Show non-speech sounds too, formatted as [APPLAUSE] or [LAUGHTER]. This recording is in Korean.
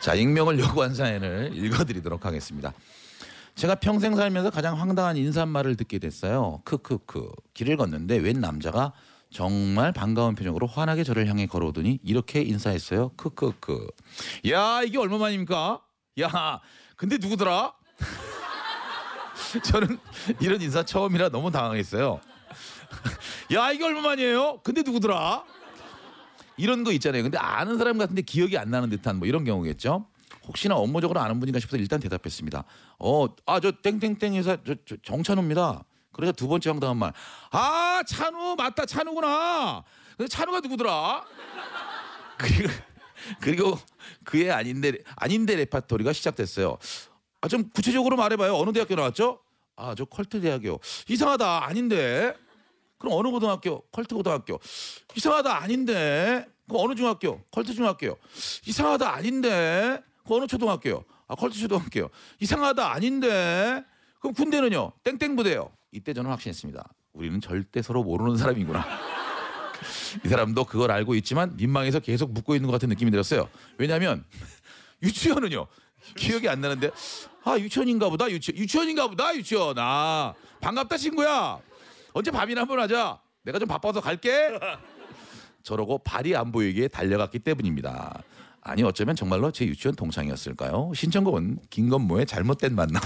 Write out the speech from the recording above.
자, 익명을 요구한 사연을 읽어드리도록 하겠습니다. 제가 평생 살면서 가장 황당한 인사말을 듣게 됐어요. 크크크. 길을 걷는데 웬 남자가 정말 반가운 표정으로 환하게 저를 향해 걸어오더니 이렇게 인사했어요. 크크크. 야, 이게 얼마만입니까? 야, 근데 누구더라? [LAUGHS] 저는 이런 인사 처음이라 너무 당황했어요. 야, 이게 얼마만이에요? 근데 누구더라? 이런 거 있잖아요. 근데 아는 사람 같은데 기억이 안 나는 듯한 뭐 이런 경우겠죠. 혹시나 업무적으로 아는 분인가 싶어서 일단 대답했습니다. 어, 아, 저 땡땡땡 회사 저, 저 정찬우입니다. 그래서 두 번째 황당한 말. 아, 찬우 맞다. 찬우구나. 근데 찬우가 누구더라? [LAUGHS] 그리고 그리고 그의 아닌데 아닌데 레파토리가 시작됐어요. 아, 좀 구체적으로 말해봐요. 어느 대학교 나왔죠? 아, 저 컬트 대학이요. 이상하다. 아닌데. 그럼 어느 고등학교? 컬트 고등학교. 이상하다. 아닌데. 그럼 어느 중학교? 컬트 중학교요. 이상하다. 아닌데. 그 어느 초등학교요? 아, 컬트 초등학교요. 이상하다. 아닌데. 그럼 군대는요? 땡땡 부대요. 이때 저는 확신했습니다. 우리는 절대 서로 모르는 사람이구나. 이 사람도 그걸 알고 있지만 민망해서 계속 묻고 있는 것 같은 느낌이 들었어요. 왜냐하면 유치원은요 기억이 안 나는데 아 유치원인가 보다 유치 유치원인가 보다 유치원 아 반갑다 친구야 언제 밥이나 한번 하자 내가 좀 바빠서 갈게 저러고 발이 안 보이게 달려갔기 때문입니다. 아니 어쩌면 정말로 제 유치원 동창이었을까요? 신청곡은 김건모의 잘못된 만남.